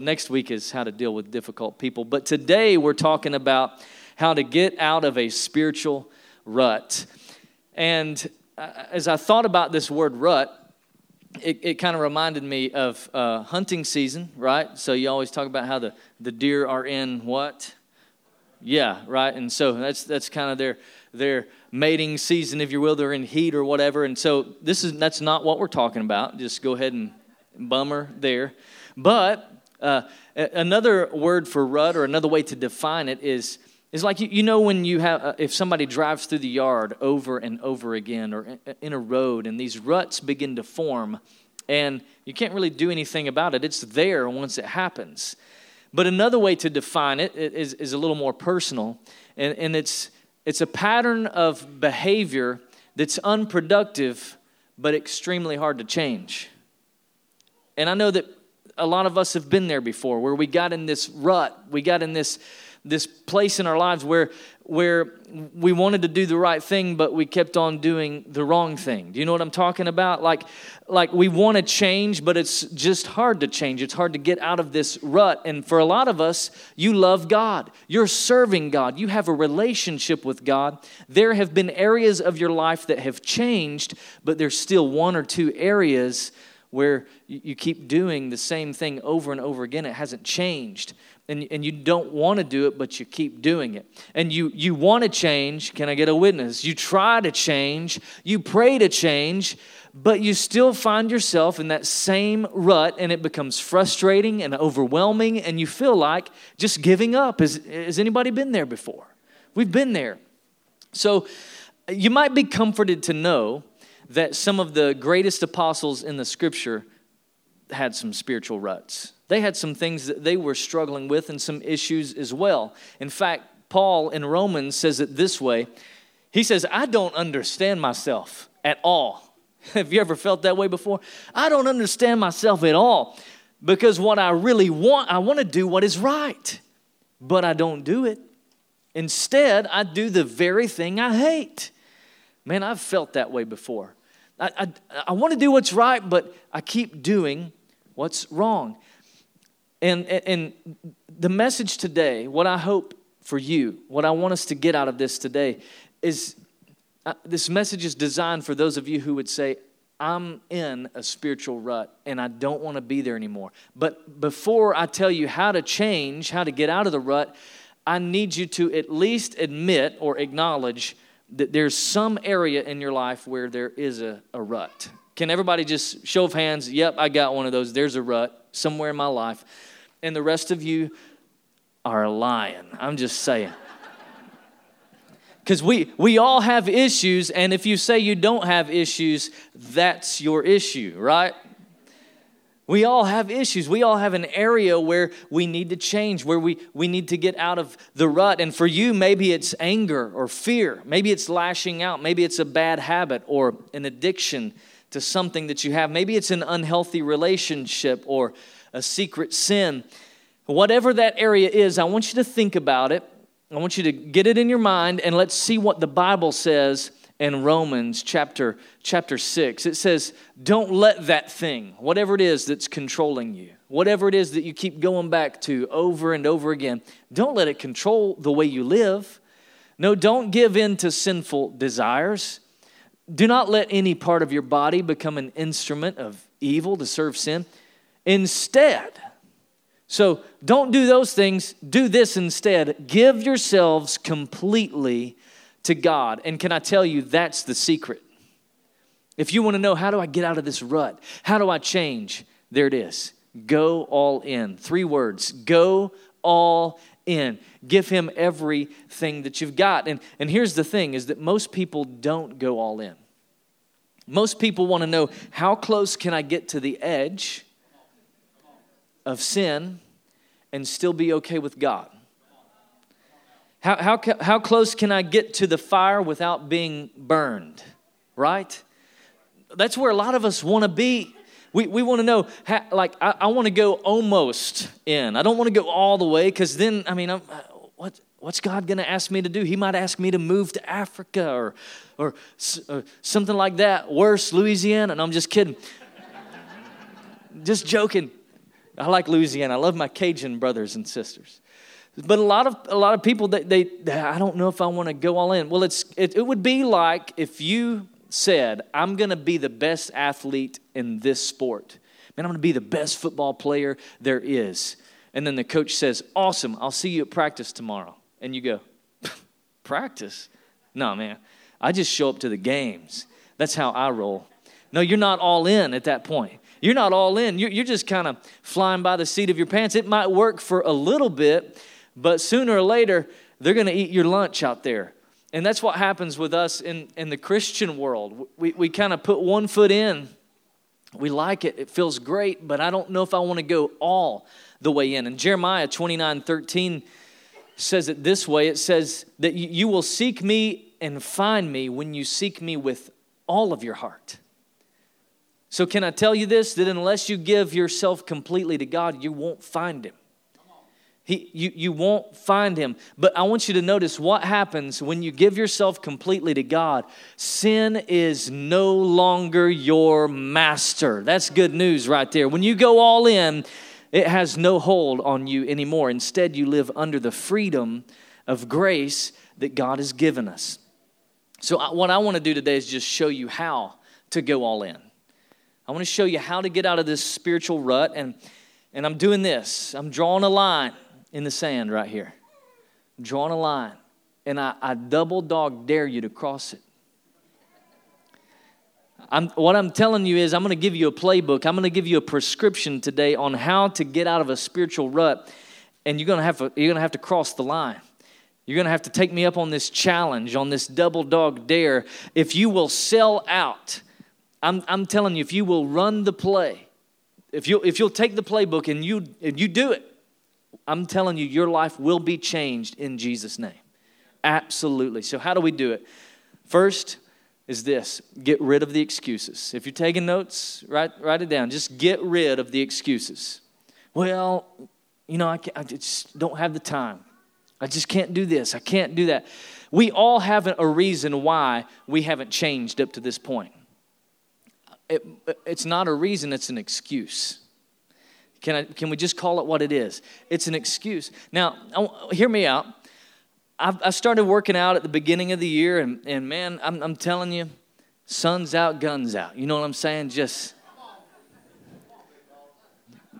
Next week is how to deal with difficult people. But today we're talking about how to get out of a spiritual rut. And uh, as I thought about this word rut, it, it kind of reminded me of uh, hunting season, right? So you always talk about how the, the deer are in what? Yeah, right. And so that's that's kind of their their mating season, if you will. They're in heat or whatever. And so this is that's not what we're talking about. Just go ahead and bummer there. But uh, another word for rut, or another way to define it, is is like you, you know when you have uh, if somebody drives through the yard over and over again, or in, in a road, and these ruts begin to form, and you can't really do anything about it. It's there once it happens. But another way to define it is, is a little more personal, and, and it's it's a pattern of behavior that's unproductive but extremely hard to change. And I know that a lot of us have been there before where we got in this rut we got in this this place in our lives where where we wanted to do the right thing but we kept on doing the wrong thing. Do you know what i'm talking about? Like like we want to change but it's just hard to change. It's hard to get out of this rut. And for a lot of us you love god. You're serving god. You have a relationship with god. There have been areas of your life that have changed but there's still one or two areas where you keep doing the same thing over and over again. It hasn't changed. And, and you don't want to do it, but you keep doing it. And you, you want to change. Can I get a witness? You try to change, you pray to change, but you still find yourself in that same rut, and it becomes frustrating and overwhelming, and you feel like just giving up. Has, has anybody been there before? We've been there. So you might be comforted to know that some of the greatest apostles in the scripture had some spiritual ruts. They had some things that they were struggling with and some issues as well. In fact, Paul in Romans says it this way He says, I don't understand myself at all. Have you ever felt that way before? I don't understand myself at all because what I really want, I want to do what is right, but I don't do it. Instead, I do the very thing I hate. Man, I've felt that way before. I, I, I want to do what's right, but I keep doing what's wrong. And, and the message today, what I hope for you, what I want us to get out of this today, is uh, this message is designed for those of you who would say, I'm in a spiritual rut and I don't want to be there anymore. But before I tell you how to change, how to get out of the rut, I need you to at least admit or acknowledge that there's some area in your life where there is a, a rut. Can everybody just show of hands? Yep, I got one of those. There's a rut somewhere in my life. And the rest of you are lying. I'm just saying. Because we, we all have issues, and if you say you don't have issues, that's your issue, right? We all have issues. We all have an area where we need to change, where we, we need to get out of the rut. And for you, maybe it's anger or fear. Maybe it's lashing out. Maybe it's a bad habit or an addiction to something that you have. Maybe it's an unhealthy relationship or a secret sin. Whatever that area is, I want you to think about it. I want you to get it in your mind and let's see what the Bible says in Romans chapter, chapter 6. It says, Don't let that thing, whatever it is that's controlling you, whatever it is that you keep going back to over and over again, don't let it control the way you live. No, don't give in to sinful desires. Do not let any part of your body become an instrument of evil to serve sin. Instead, so don't do those things, do this instead. Give yourselves completely to God. And can I tell you, that's the secret. If you want to know, how do I get out of this rut? How do I change? There it is. Go all in. Three words go all in. Give him everything that you've got. And, and here's the thing is that most people don't go all in. Most people want to know how close can I get to the edge of sin and still be okay with God? How, how, how close can I get to the fire without being burned? Right? That's where a lot of us want to be. We, we want to know, how, like, I, I want to go almost in. I don't want to go all the way because then, I mean, I'm, uh, what, what's God going to ask me to do? He might ask me to move to Africa or, or, or something like that. Worse, Louisiana. And I'm just kidding. just joking. I like Louisiana. I love my Cajun brothers and sisters. But a lot of a lot of people they, they I don't know if I want to go all in. Well, it's it, it would be like if you said, "I'm going to be the best athlete in this sport." Man, I'm going to be the best football player there is. And then the coach says, "Awesome. I'll see you at practice tomorrow." And you go, "Practice? No, man. I just show up to the games. That's how I roll." No, you're not all in at that point. You're not all in. You're, you're just kind of flying by the seat of your pants. It might work for a little bit, but sooner or later, they're going to eat your lunch out there. And that's what happens with us in, in the Christian world. We, we kind of put one foot in. We like it. It feels great, but I don't know if I want to go all the way in. And Jeremiah 29 13 says it this way it says that you will seek me and find me when you seek me with all of your heart. So, can I tell you this? That unless you give yourself completely to God, you won't find Him. He, you, you won't find him. But I want you to notice what happens when you give yourself completely to God. Sin is no longer your master. That's good news right there. When you go all in, it has no hold on you anymore. Instead, you live under the freedom of grace that God has given us. So, what I want to do today is just show you how to go all in. I want to show you how to get out of this spiritual rut. And, and I'm doing this I'm drawing a line in the sand right here. Drawing a line. And I, I double dog dare you to cross it. I'm, what I'm telling you is, I'm going to give you a playbook. I'm going to give you a prescription today on how to get out of a spiritual rut, and you're going to have to, you're going to, have to cross the line. You're going to have to take me up on this challenge, on this double dog dare. If you will sell out, I'm, I'm telling you, if you will run the play, if, you, if you'll take the playbook and you, and you do it, I'm telling you, your life will be changed in Jesus' name. Absolutely. So, how do we do it? First is this get rid of the excuses. If you're taking notes, write, write it down. Just get rid of the excuses. Well, you know, I, I just don't have the time. I just can't do this. I can't do that. We all have a reason why we haven't changed up to this point it, it's not a reason, it's an excuse. Can, I, can we just call it what it is? It's an excuse. Now, hear me out. I've, I started working out at the beginning of the year, and, and man, I'm, I'm telling you, sun's out, guns out. You know what I'm saying? Just,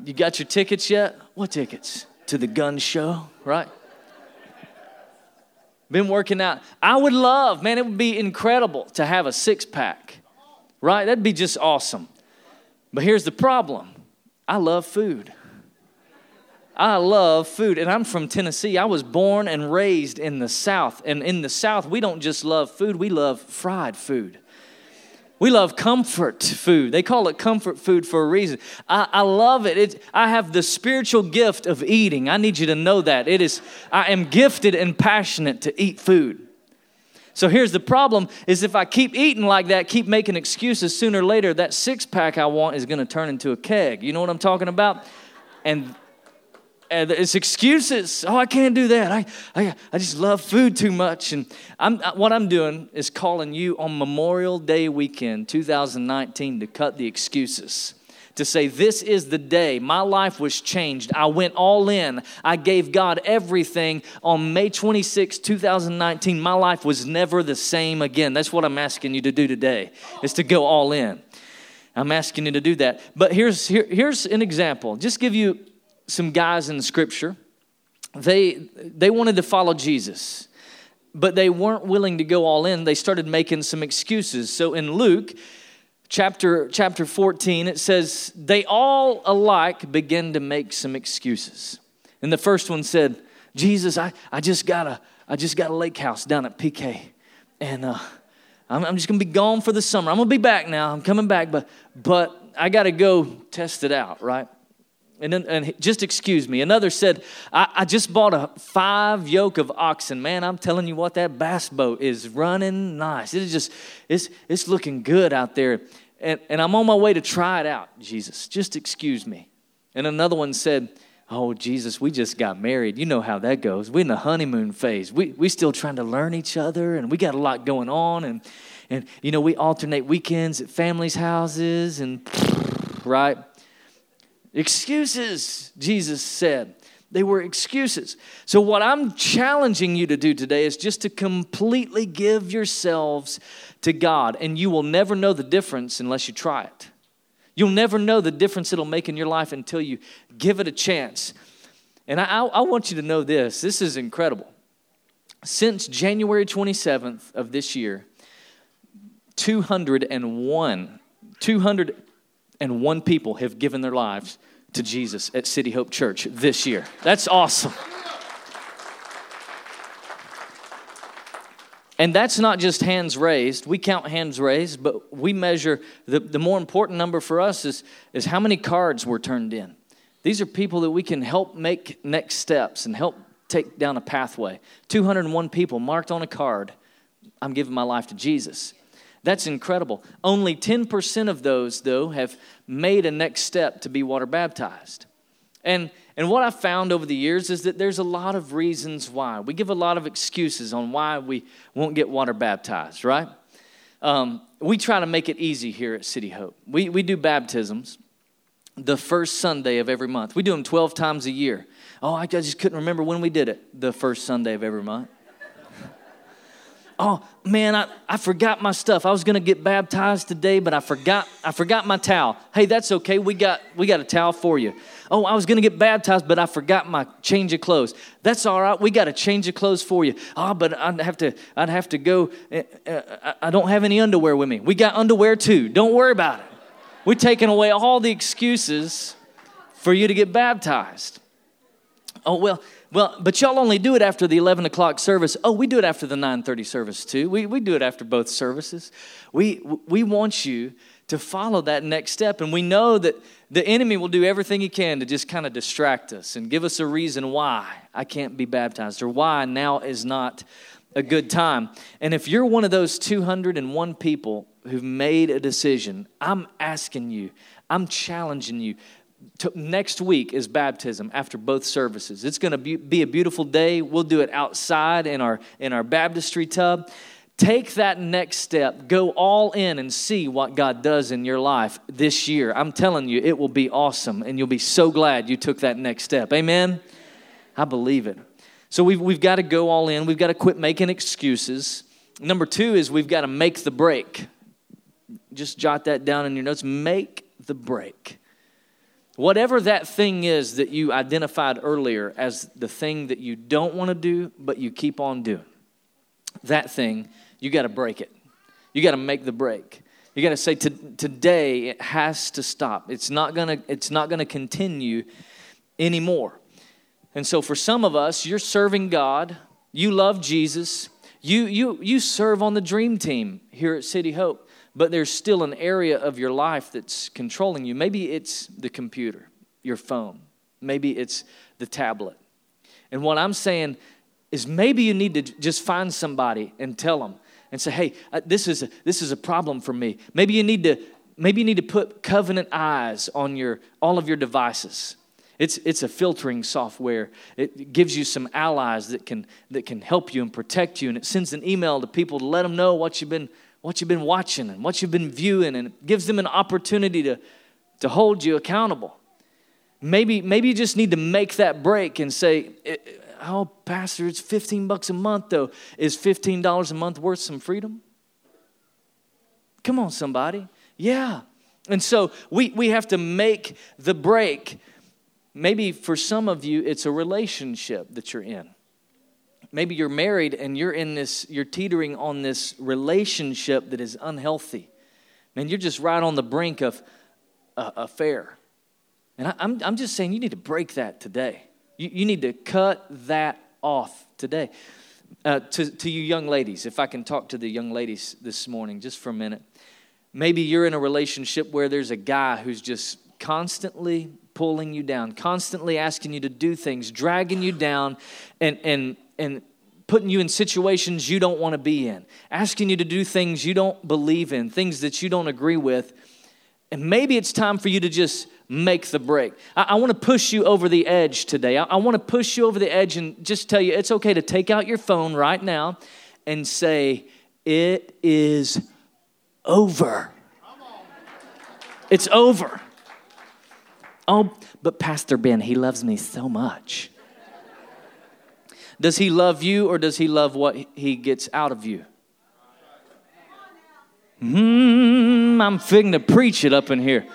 you got your tickets yet? What tickets? To the gun show, right? Been working out. I would love, man, it would be incredible to have a six pack right? That'd be just awesome. But here's the problem I love food. I love food, and I'm from Tennessee. I was born and raised in the South. And in the South, we don't just love food, we love fried food. We love comfort food. They call it comfort food for a reason. I, I love it. it. I have the spiritual gift of eating. I need you to know that. It is, I am gifted and passionate to eat food. So here's the problem is if I keep eating like that, keep making excuses, sooner or later that six pack I want is going to turn into a keg. You know what I'm talking about? And and it's excuses. Oh, I can't do that. I, I, I just love food too much. And I'm, what I'm doing is calling you on Memorial Day weekend 2019 to cut the excuses to say, This is the day my life was changed. I went all in. I gave God everything. On May 26, 2019, my life was never the same again. That's what I'm asking you to do today, is to go all in. I'm asking you to do that. But here's, here, here's an example. Just give you some guys in Scripture. They, they wanted to follow Jesus but they weren't willing to go all in. They started making some excuses. So in Luke, chapter, chapter 14, it says, They all alike begin to make some excuses. And the first one said, Jesus, I, I just got a I just got a lake house down at PK. And uh, I'm, I'm just gonna be gone for the summer. I'm gonna be back now. I'm coming back, but but I gotta go test it out, right? And and just excuse me. Another said, I, I, just bought a five yoke of oxen. Man, I'm telling you what, that bass boat is running nice. It is just, it's, it's looking good out there. And, and I'm on my way to try it out, Jesus. Just excuse me. And another one said, Oh, Jesus, we just got married. You know how that goes. We're in the honeymoon phase. We we still trying to learn each other, and we got a lot going on. And, and you know, we alternate weekends at families' houses, and right? Excuses, Jesus said. They were excuses. So, what I'm challenging you to do today is just to completely give yourselves to God, and you will never know the difference unless you try it. You'll never know the difference it'll make in your life until you give it a chance. And I, I, want you to know this this is incredible. Since January 27th of this year, 201, 201 people have given their lives to Jesus at City Hope Church this year. That's awesome. And that's not just hands raised. We count hands raised, but we measure the, the more important number for us is, is how many cards were turned in. These are people that we can help make next steps and help take down a pathway. 201 people marked on a card, I'm giving my life to Jesus. That's incredible. Only 10% of those, though, have made a next step to be water baptized. And, and what I've found over the years is that there's a lot of reasons why. We give a lot of excuses on why we won't get water baptized, right? Um, we try to make it easy here at City Hope. We, we do baptisms the first Sunday of every month. We do them 12 times a year. Oh, I just couldn't remember when we did it. The first Sunday of every month oh man, I, I forgot my stuff. I was gonna get baptized today, but I forgot I forgot my towel. Hey, that's okay. We got we got a towel for you. Oh, I was gonna get baptized, but I forgot my change of clothes. That's all right. We got a change of clothes for you. Oh, but I'd have to I'd have to go. Uh, I don't have any underwear with me. We got underwear too. Don't worry about it. We're taking away all the excuses for you to get baptized. Oh well well, but y'all only do it after the 11 o'clock service. Oh, we do it after the 9.30 service too. We, we do it after both services. We, we want you to follow that next step. And we know that the enemy will do everything he can to just kind of distract us and give us a reason why I can't be baptized or why now is not a good time. And if you're one of those 201 people who've made a decision, I'm asking you, I'm challenging you to, next week is baptism after both services. It's going to be, be a beautiful day. We'll do it outside in our in our baptistry tub. Take that next step. Go all in and see what God does in your life this year. I'm telling you, it will be awesome, and you'll be so glad you took that next step. Amen. I believe it. So we've we've got to go all in. We've got to quit making excuses. Number two is we've got to make the break. Just jot that down in your notes. Make the break. Whatever that thing is that you identified earlier as the thing that you don't want to do, but you keep on doing, that thing, you got to break it. You got to make the break. You got to say today it has to stop. It's not going to continue anymore. And so for some of us, you're serving God, you love Jesus, you you you serve on the dream team here at City Hope but there's still an area of your life that's controlling you. Maybe it's the computer, your phone, maybe it's the tablet. And what I'm saying is maybe you need to just find somebody and tell them and say, hey, uh, this is a, this is a problem for me. Maybe you need to maybe you need to put covenant eyes on your all of your devices. It's, it's a filtering software. It gives you some allies that can, that can help you and protect you. And it sends an email to people to let them know what you've been what you've been watching and what you've been viewing, and it gives them an opportunity to, to hold you accountable. Maybe, maybe you just need to make that break and say, eh, eh, Oh, Pastor, it's 15 bucks a month, though. Is $15 a month worth some freedom? Come on, somebody. Yeah. And so we, we have to make the break. Maybe for some of you, it's a relationship that you're in. Maybe you're married and you're in this, you're teetering on this relationship that is unhealthy. Man, you're just right on the brink of a affair. And I, I'm, I'm just saying you need to break that today. You, you need to cut that off today. Uh, to, to you young ladies, if I can talk to the young ladies this morning just for a minute. Maybe you're in a relationship where there's a guy who's just constantly pulling you down, constantly asking you to do things, dragging you down, and, and and putting you in situations you don't want to be in, asking you to do things you don't believe in, things that you don't agree with. And maybe it's time for you to just make the break. I, I want to push you over the edge today. I, I want to push you over the edge and just tell you it's okay to take out your phone right now and say, It is over. It's over. Oh, but Pastor Ben, he loves me so much. Does he love you or does he love what he gets out of you? Mm, I'm fitting to preach it up in here.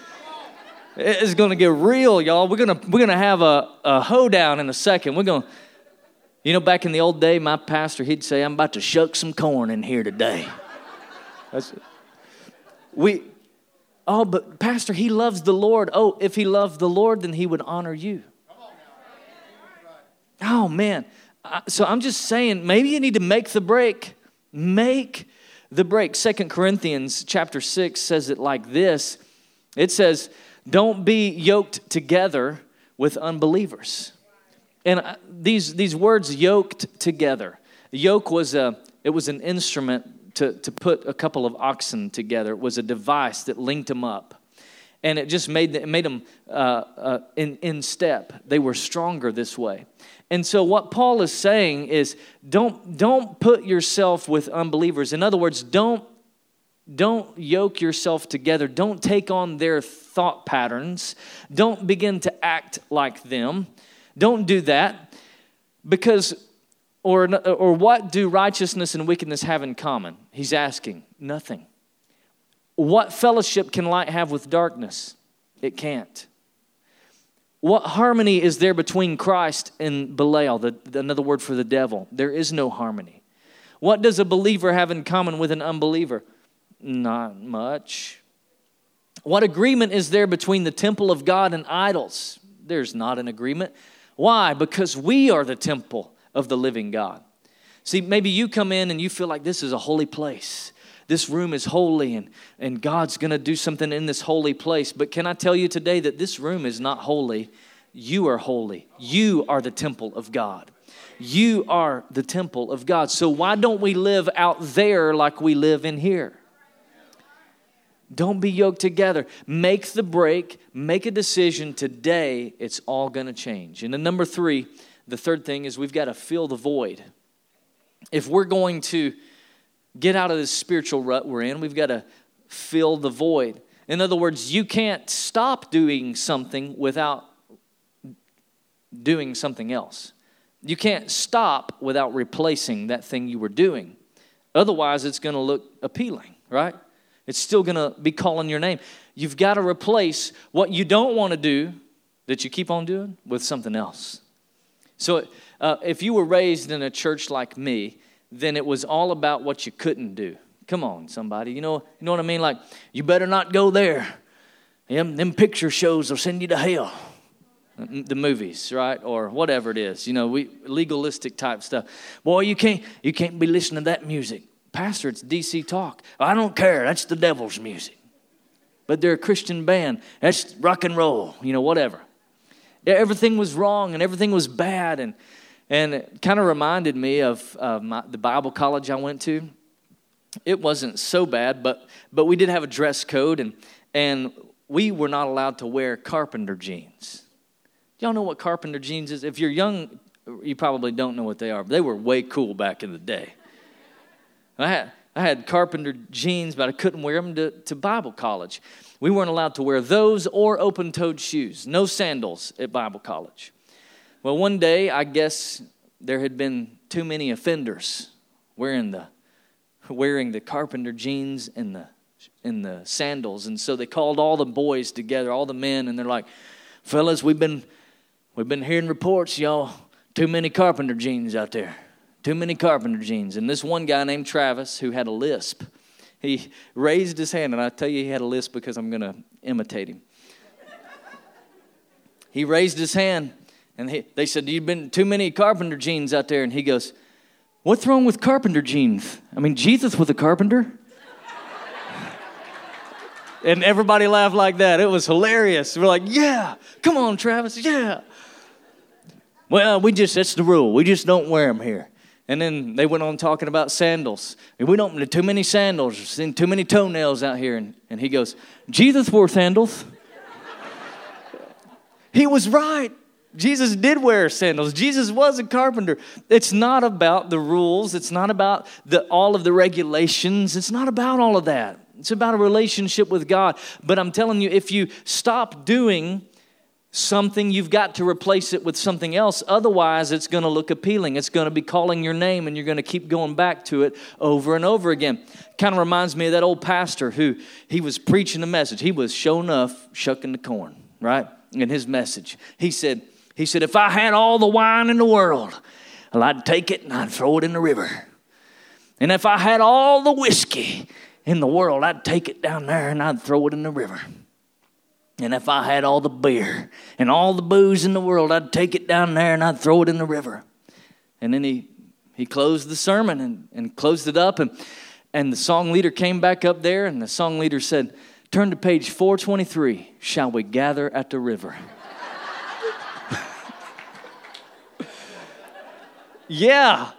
It's going to get real, y'all. We're going to we're going to have a, a hoedown in a second. We're going to, you know, back in the old day, my pastor, he'd say, I'm about to shuck some corn in here today. That's, we, oh, but Pastor, he loves the Lord. Oh, if he loved the Lord, then he would honor you. Oh, man. So I'm just saying, maybe you need to make the break. Make the break. Second Corinthians chapter 6 says it like this. It says, don't be yoked together with unbelievers. And uh, these, these words, yoked together. Yoke was, a, it was an instrument to, to put a couple of oxen together. It was a device that linked them up. And it just made, it made them uh, uh, in, in step. They were stronger this way. And so what Paul is saying is don't, don't put yourself with unbelievers. In other words, don't don't yoke yourself together. Don't take on their thought patterns. Don't begin to act like them. Don't do that. Because, or, or what do righteousness and wickedness have in common? He's asking. Nothing. What fellowship can light have with darkness? It can't. What harmony is there between Christ and Belial, the, another word for the devil? There is no harmony. What does a believer have in common with an unbeliever? Not much. What agreement is there between the temple of God and idols? There's not an agreement. Why? Because we are the temple of the living God. See, maybe you come in and you feel like this is a holy place. This room is holy and, and God's going to do something in this holy place. But can I tell you today that this room is not holy? You are holy. You are the temple of God. You are the temple of God. So why don't we live out there like we live in here? Don't be yoked together. Make the break, make a decision today. It's all going to change. And then, number three, the third thing is we've got to fill the void. If we're going to get out of this spiritual rut we're in, we've got to fill the void. In other words, you can't stop doing something without doing something else. You can't stop without replacing that thing you were doing. Otherwise, it's going to look appealing, right? It's still going to be calling your name. You've got to replace what you don't want to do that you keep on doing with something else. So, uh, if you were raised in a church like me, then it was all about what you couldn't do. Come on, somebody. You know, you know what I mean? Like, you better not go there. Them, them picture shows will send you to hell. Mm, the movies, right, or whatever it is, you know, we legalistic type stuff. Boy, you can't you can't be listening to that music. Pastor, it's DC talk. I don't care. That's the devil's music. But they're a Christian band. That's rock and roll, you know, whatever. Everything was wrong and everything was bad. And, and it kind of reminded me of uh, my, the Bible college I went to. It wasn't so bad, but, but we did have a dress code, and, and we were not allowed to wear carpenter jeans. Y'all know what carpenter jeans is? If you're young, you probably don't know what they are, but they were way cool back in the day. I had, I had carpenter jeans, but I couldn't wear them to, to Bible college. We weren't allowed to wear those or open toed shoes, no sandals at Bible college. Well, one day, I guess there had been too many offenders wearing the, wearing the carpenter jeans and the, and the sandals. And so they called all the boys together, all the men, and they're like, fellas, we've been, we've been hearing reports, y'all, too many carpenter jeans out there. Too many carpenter jeans. And this one guy named Travis who had a lisp, he raised his hand, and I tell you he had a lisp because I'm going to imitate him. he raised his hand, and he, they said, You've been too many carpenter jeans out there. And he goes, What's wrong with carpenter jeans? I mean, Jesus was a carpenter. and everybody laughed like that. It was hilarious. We're like, Yeah, come on, Travis, yeah. Well, we just, that's the rule. We just don't wear them here. And then they went on talking about sandals. We don't need too many sandals, seen too many toenails out here. And, and he goes, Jesus wore sandals. he was right. Jesus did wear sandals. Jesus was a carpenter. It's not about the rules. It's not about the, all of the regulations. It's not about all of that. It's about a relationship with God. But I'm telling you, if you stop doing something, you've got to replace it with something else. Otherwise, it's going to look appealing. It's going to be calling your name, and you're going to keep going back to it over and over again. Kind of reminds me of that old pastor who he was preaching a message. He was show enough shucking the corn, right? In his message, he said, he said, if I had all the wine in the world, well, I'd take it and I'd throw it in the river. And if I had all the whiskey in the world, I'd take it down there and I'd throw it in the river. And if I had all the beer and all the booze in the world, I'd take it down there and I'd throw it in the river. And then he, he closed the sermon and, and closed it up. And, and the song leader came back up there, and the song leader said, Turn to page 423. Shall we gather at the river? Yeah.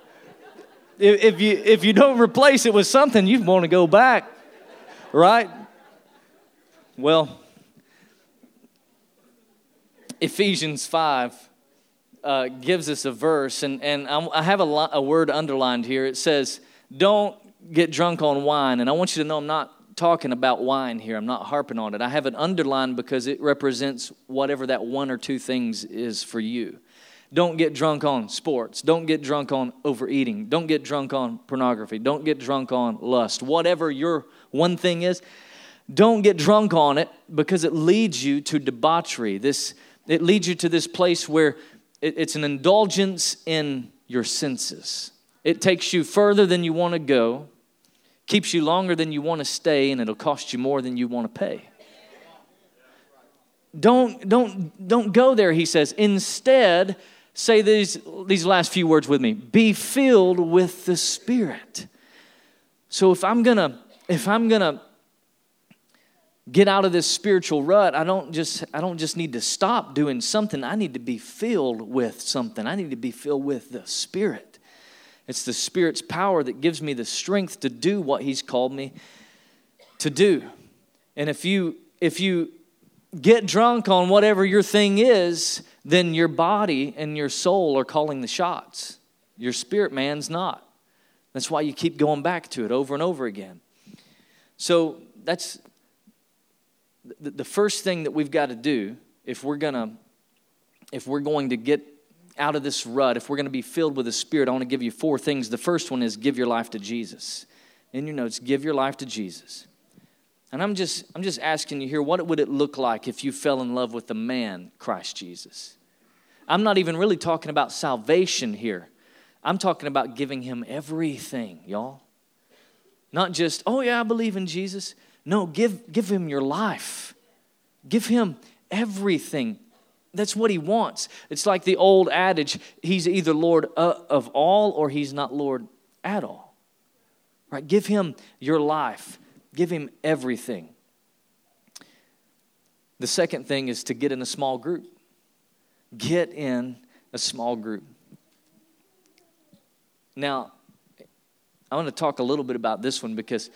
If, if, you, if you don't replace it with something, you want to go back, right? Well, Ephesians 5 uh, gives us a verse, and, and I have a, a word underlined here. It says, Don't get drunk on wine. And I want you to know I'm not talking about wine here, I'm not harping on it. I have it underlined because it represents whatever that one or two things is for you. Don't get drunk on sports. Don't get drunk on overeating. Don't get drunk on pornography. Don't get drunk on lust. Whatever your one thing is, don't get drunk on it because it leads you to debauchery. This it leads you to this place where it's an indulgence in your senses. It takes you further than you want to go, keeps you longer than you want to stay, and it'll cost you more than you want to pay. Don't, don't, don't go there, he says. Instead, say these, these last few words with me. Be filled with the Spirit. So if I'm gonna, if I'm gonna get out of this spiritual rut i don't just i don't just need to stop doing something. I need to be filled with something. I need to be filled with the spirit. It's the spirit's power that gives me the strength to do what he's called me to do. And if you if you get drunk on whatever your thing is then your body and your soul are calling the shots. Your spirit man's not. That's why you keep going back to it over and over again. So that's the, first thing that we've got to do if we're going to if we're going to get out of this rut if we're going to be filled with the spirit i want to give you four things. The first one is give your life to jesus. In your notes give your life to jesus and i'm just i'm just asking you here what would it look like if you fell in love with the man christ jesus i'm not even really talking about salvation here i'm talking about giving him everything y'all not just oh yeah i believe in jesus no, give, give him your life. Give him everything. That's what he wants. It's like the old adage he's either Lord uh, of all or he's not Lord at all. Right? Give him your life, give him everything. The second thing is to get in a small group. Get in a small group. Now, I want to talk a little bit about this one because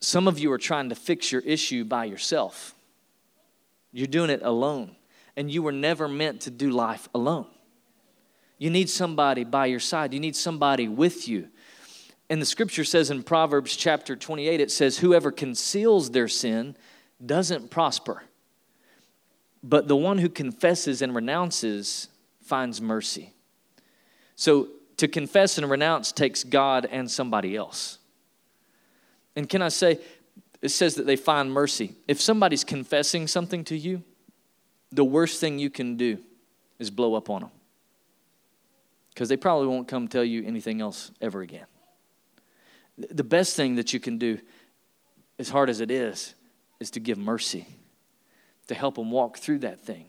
some of you are trying to fix your issue by yourself. You're doing it alone. And you were never meant to do life alone. You need somebody by your side, you need somebody with you. And the scripture says in Proverbs chapter 28, it says, Whoever conceals their sin doesn't prosper, but the one who confesses and renounces finds mercy. So to confess and renounce takes God and somebody else. And can I say, it says that they find mercy. If somebody's confessing something to you, the worst thing you can do is blow up on them. Because they probably won't come tell you anything else ever again. The best thing that you can do, as hard as it is, is to give mercy, to help them walk through that thing.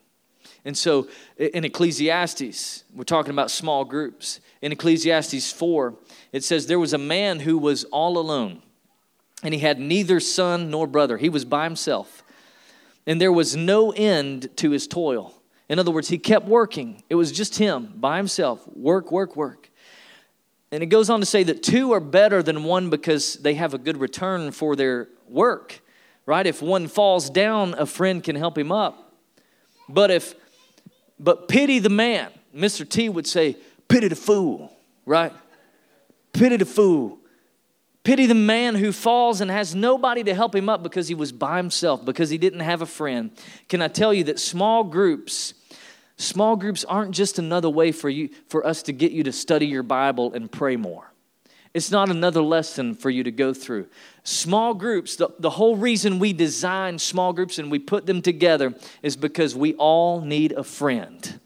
And so in Ecclesiastes, we're talking about small groups. In Ecclesiastes 4, it says, There was a man who was all alone and he had neither son nor brother. He was by himself. And there was no end to his toil. In other words, he kept working. It was just him by himself work, work, work. And it goes on to say that two are better than one because they have a good return for their work, right? If one falls down, a friend can help him up. But if, but pity the man, Mr. T would say, pity the fool, right? Pity the fool Pity the man who falls and has nobody to help him up because he was by himself, because he didn't have a friend. Can I tell you that small groups, small groups aren't just another way for you for us to get you to study your Bible and pray more. It's not another lesson for you to go through. Small groups, the, the whole reason we design small groups and we put them together is because we all need a friend.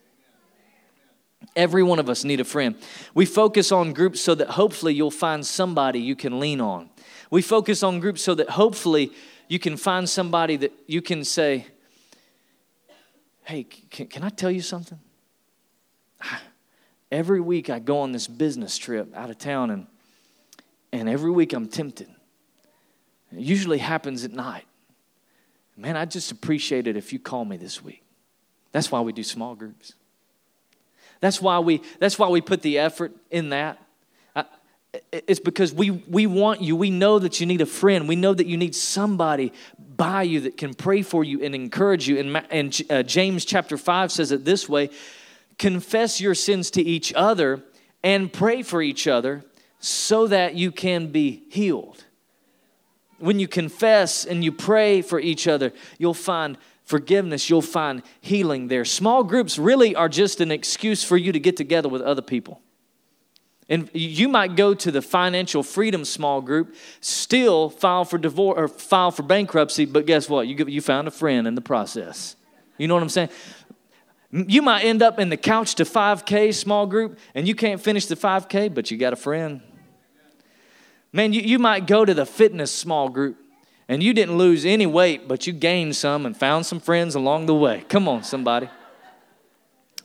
Every one of us need a friend. We focus on groups so that hopefully you'll find somebody you can lean on. We focus on groups so that hopefully you can find somebody that you can say, Hey, can, can I tell you something? Every week I go on this business trip out of town, and, and every week I'm tempted. It usually happens at night. Man, I just appreciate it if you call me this week. That's why we do small groups. That's why we, that's why we put the effort in that. It's because we, we want you. We know that you need a friend. We know that you need somebody by you that can pray for you and encourage you. And, and uh, James chapter 5 says it this way confess your sins to each other and pray for each other so that you can be healed. When you confess and you pray for each other, you'll find forgiveness, you'll find healing there. Small groups really are just an excuse for you to get together with other people. And you might go to the financial freedom small group, still file for divorce or file for bankruptcy, but guess what? You, you found a friend in the process. You know what I'm saying? You might end up in the couch to 5K small group and you can't finish the 5K, but you got a friend. Man, you, you might go to the fitness small group and you didn't lose any weight, but you gained some and found some friends along the way. Come on, somebody.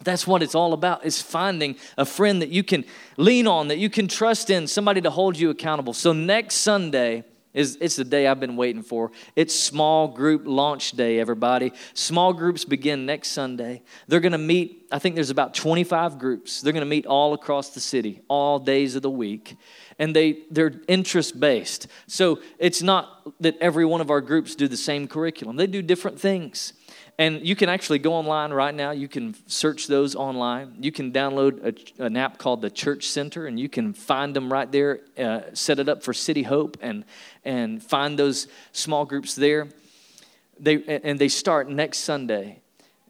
That's what it's all about is finding a friend that you can lean on, that you can trust in, somebody to hold you accountable. So next Sunday, is it's the day I've been waiting for. It's small group launch day, everybody. Small groups begin next Sunday. They're going to meet, I think there's about 25 groups. They're going to meet all across the city, all days of the week and they, they're interest based. So it's not that every one of our groups do the same curriculum, they do different things. And you can actually go online right now. You can search those online. You can download a, an app called the Church Center, and you can find them right there. Uh, set it up for City Hope, and and find those small groups there. They and they start next Sunday.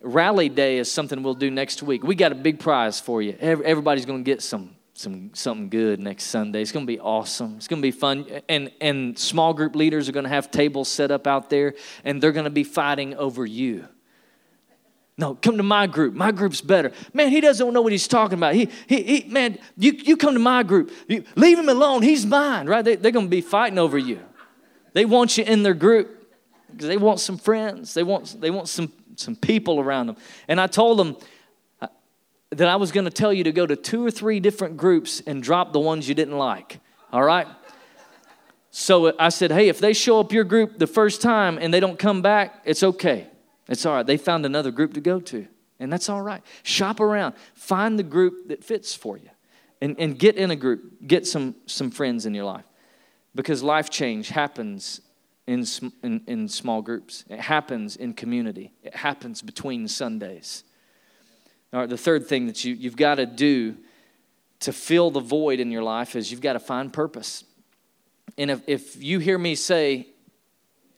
Rally Day is something we'll do next week. We got a big prize for you. Everybody's going to get some some something good next Sunday. It's going to be awesome. It's going to be fun. And and small group leaders are going to have tables set up out there, and they're going to be fighting over you. No, come to my group. My group's better. Man, he doesn't know what he's talking about. He, he, he man, you, you come to my group. You, leave him alone. He's mine, right? They, they're going to be fighting over you. They want you in their group because they want some friends. They want, they want some, some people around them. And I told them, that I was going to tell you to go to two or three different groups and drop the ones you didn't like. All right? So I said, hey, if they show up your group the first time and they don't come back, it's okay. It's all right. They found another group to go to, and that's all right. Shop around, find the group that fits for you, and, and get in a group, get some, some friends in your life. Because life change happens in, in, in small groups, it happens in community, it happens between Sundays. All right, the third thing that you, you've got to do to fill the void in your life is you've got to find purpose. And if, if you hear me say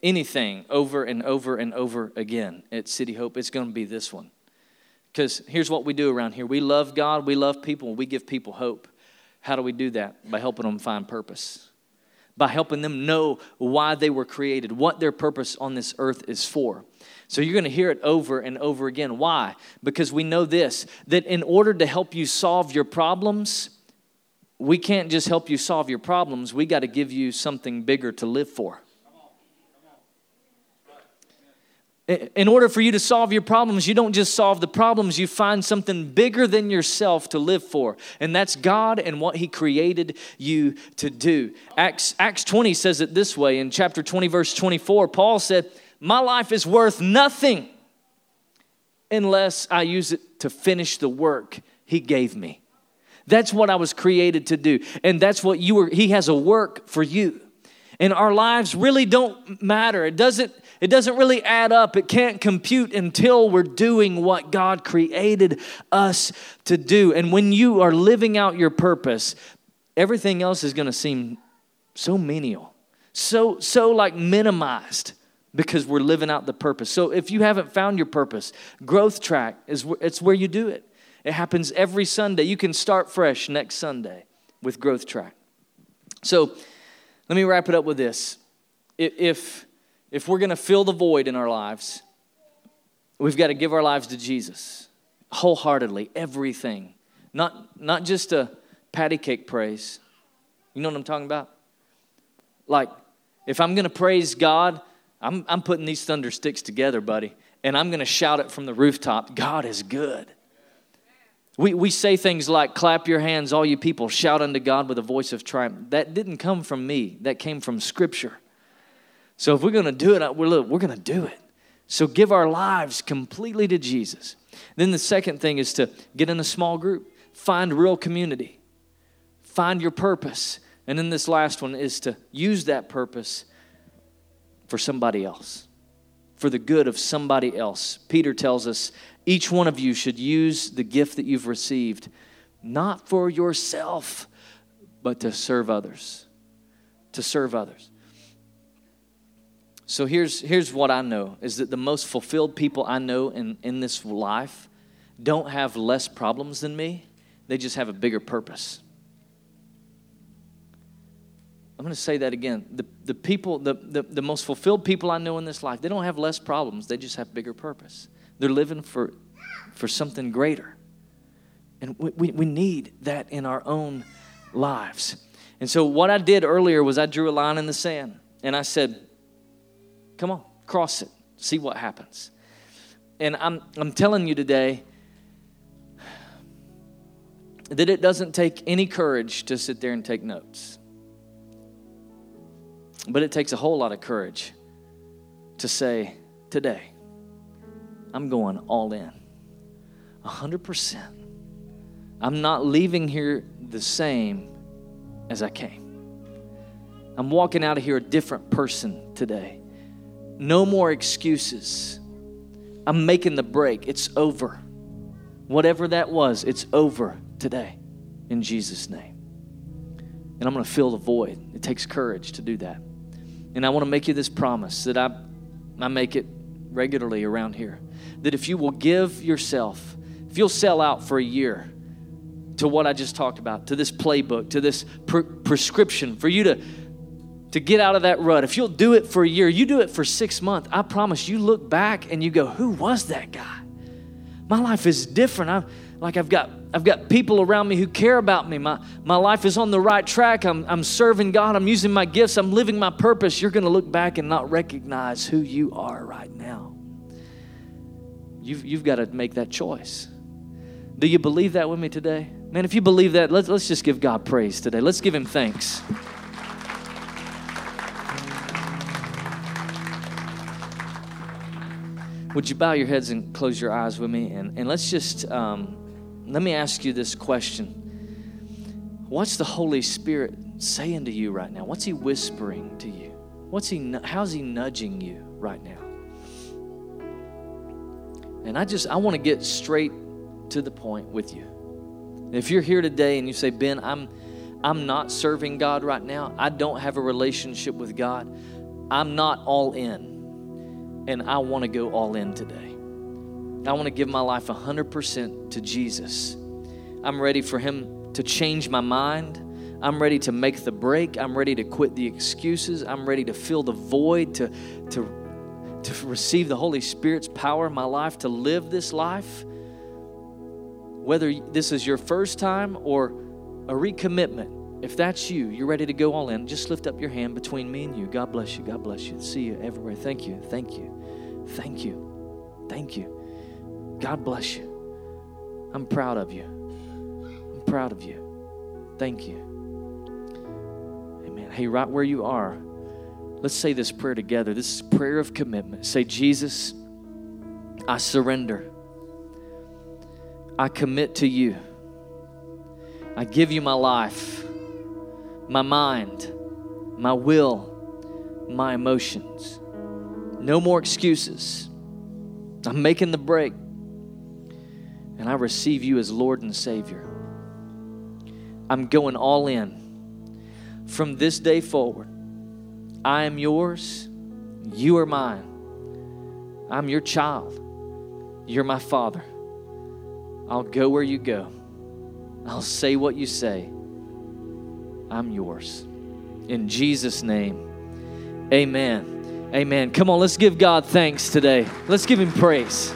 anything over and over and over again at City Hope, it's going to be this one. Because here's what we do around here we love God, we love people, we give people hope. How do we do that? By helping them find purpose, by helping them know why they were created, what their purpose on this earth is for. So you're going to hear it over and over again. Why? Because we know this that in order to help you solve your problems, we can't just help you solve your problems, we got to give you something bigger to live for. In order for you to solve your problems, you don't just solve the problems, you find something bigger than yourself to live for. And that's God and what He created you to do. Acts, Acts 20 says it this way in chapter 20, verse 24. Paul said, my life is worth nothing unless I use it to finish the work He gave me. That's what I was created to do. And that's what you were, He has a work for you. And our lives really don't matter. It doesn't, it doesn't really add up. It can't compute until we're doing what God created us to do. And when you are living out your purpose, everything else is going to seem so menial, so, so like minimized because we're living out the purpose. So if you haven't found your purpose, growth track is it's where you do it. It happens every Sunday. You can start fresh next Sunday with growth track. So let me wrap it up with this. If if we're going to fill the void in our lives, we've got to give our lives to Jesus wholeheartedly, everything. Not not just a patty cake praise. You know what I'm talking about? Like if I'm going to praise God, I'm, I'm putting these thunder sticks together, buddy, and I'm going to shout it from the rooftop God is good. We, we say things like, clap your hands, all you people, shout unto God with a voice of triumph. That didn't come from me, that came from Scripture. So if we're going to do it, we're, going to do it. So give our lives completely to Jesus. Then the second thing is to get in a small group, find real community, find your purpose. And then this last one is to use that purpose for somebody else, for the good of somebody else. Peter tells us each one of you should use the gift that you've received not for yourself, but to serve others. To serve others. So here's, here's what I know is that the most fulfilled people I know in, in this life don't have less problems than me, they just have a bigger purpose. I'm going to say that again. The, the people, the, the, the most fulfilled people I know in this life, they don't have less problems, they just have bigger purpose. They're living for, for something greater. And we, we, we need that in our own lives. And so, what I did earlier was I drew a line in the sand and I said, Come on, cross it, see what happens. And I'm, I'm telling you today that it doesn't take any courage to sit there and take notes. But it takes a whole lot of courage to say, today, I'm going all in. 100%. I'm not leaving here the same as I came. I'm walking out of here a different person today. No more excuses. I'm making the break. It's over. Whatever that was, it's over today in Jesus' name. And I'm going to fill the void. It takes courage to do that. And I want to make you this promise that I, I make it regularly around here that if you will give yourself, if you'll sell out for a year to what I just talked about, to this playbook, to this pre- prescription for you to, to get out of that rut, if you'll do it for a year, you do it for six months, I promise you look back and you go, Who was that guy? My life is different. I'm like I've got I've got people around me who care about me. My, my life is on the right track. I'm, I'm serving God. I'm using my gifts. I'm living my purpose. You're going to look back and not recognize who you are right now. You've, you've got to make that choice. Do you believe that with me today? Man, if you believe that, let's, let's just give God praise today. Let's give Him thanks. Would you bow your heads and close your eyes with me? And, and let's just. Um, let me ask you this question What's the Holy Spirit saying to you right now? What's He whispering to you? What's he, how's He nudging you right now? And I just, I want to get straight to the point with you. If you're here today and you say, Ben, I'm, I'm not serving God right now, I don't have a relationship with God, I'm not all in, and I want to go all in today. I want to give my life 100% to Jesus. I'm ready for Him to change my mind. I'm ready to make the break. I'm ready to quit the excuses. I'm ready to fill the void, to, to, to receive the Holy Spirit's power in my life, to live this life. Whether this is your first time or a recommitment, if that's you, you're ready to go all in, just lift up your hand between me and you. God bless you. God bless you. See you everywhere. Thank you. Thank you. Thank you. Thank you. God bless you. I'm proud of you. I'm proud of you. Thank you. Amen. Hey, right where you are, let's say this prayer together. This is prayer of commitment. Say, Jesus, I surrender. I commit to you. I give you my life, my mind, my will, my emotions. No more excuses. I'm making the break and I receive you as Lord and Savior. I'm going all in. from this day forward, I am yours, you are mine. I'm your child, you're my father. I'll go where you go, I'll say what you say. I'm yours. In Jesus' name, amen. Amen. Come on, let's give God thanks today. Let's give Him praise.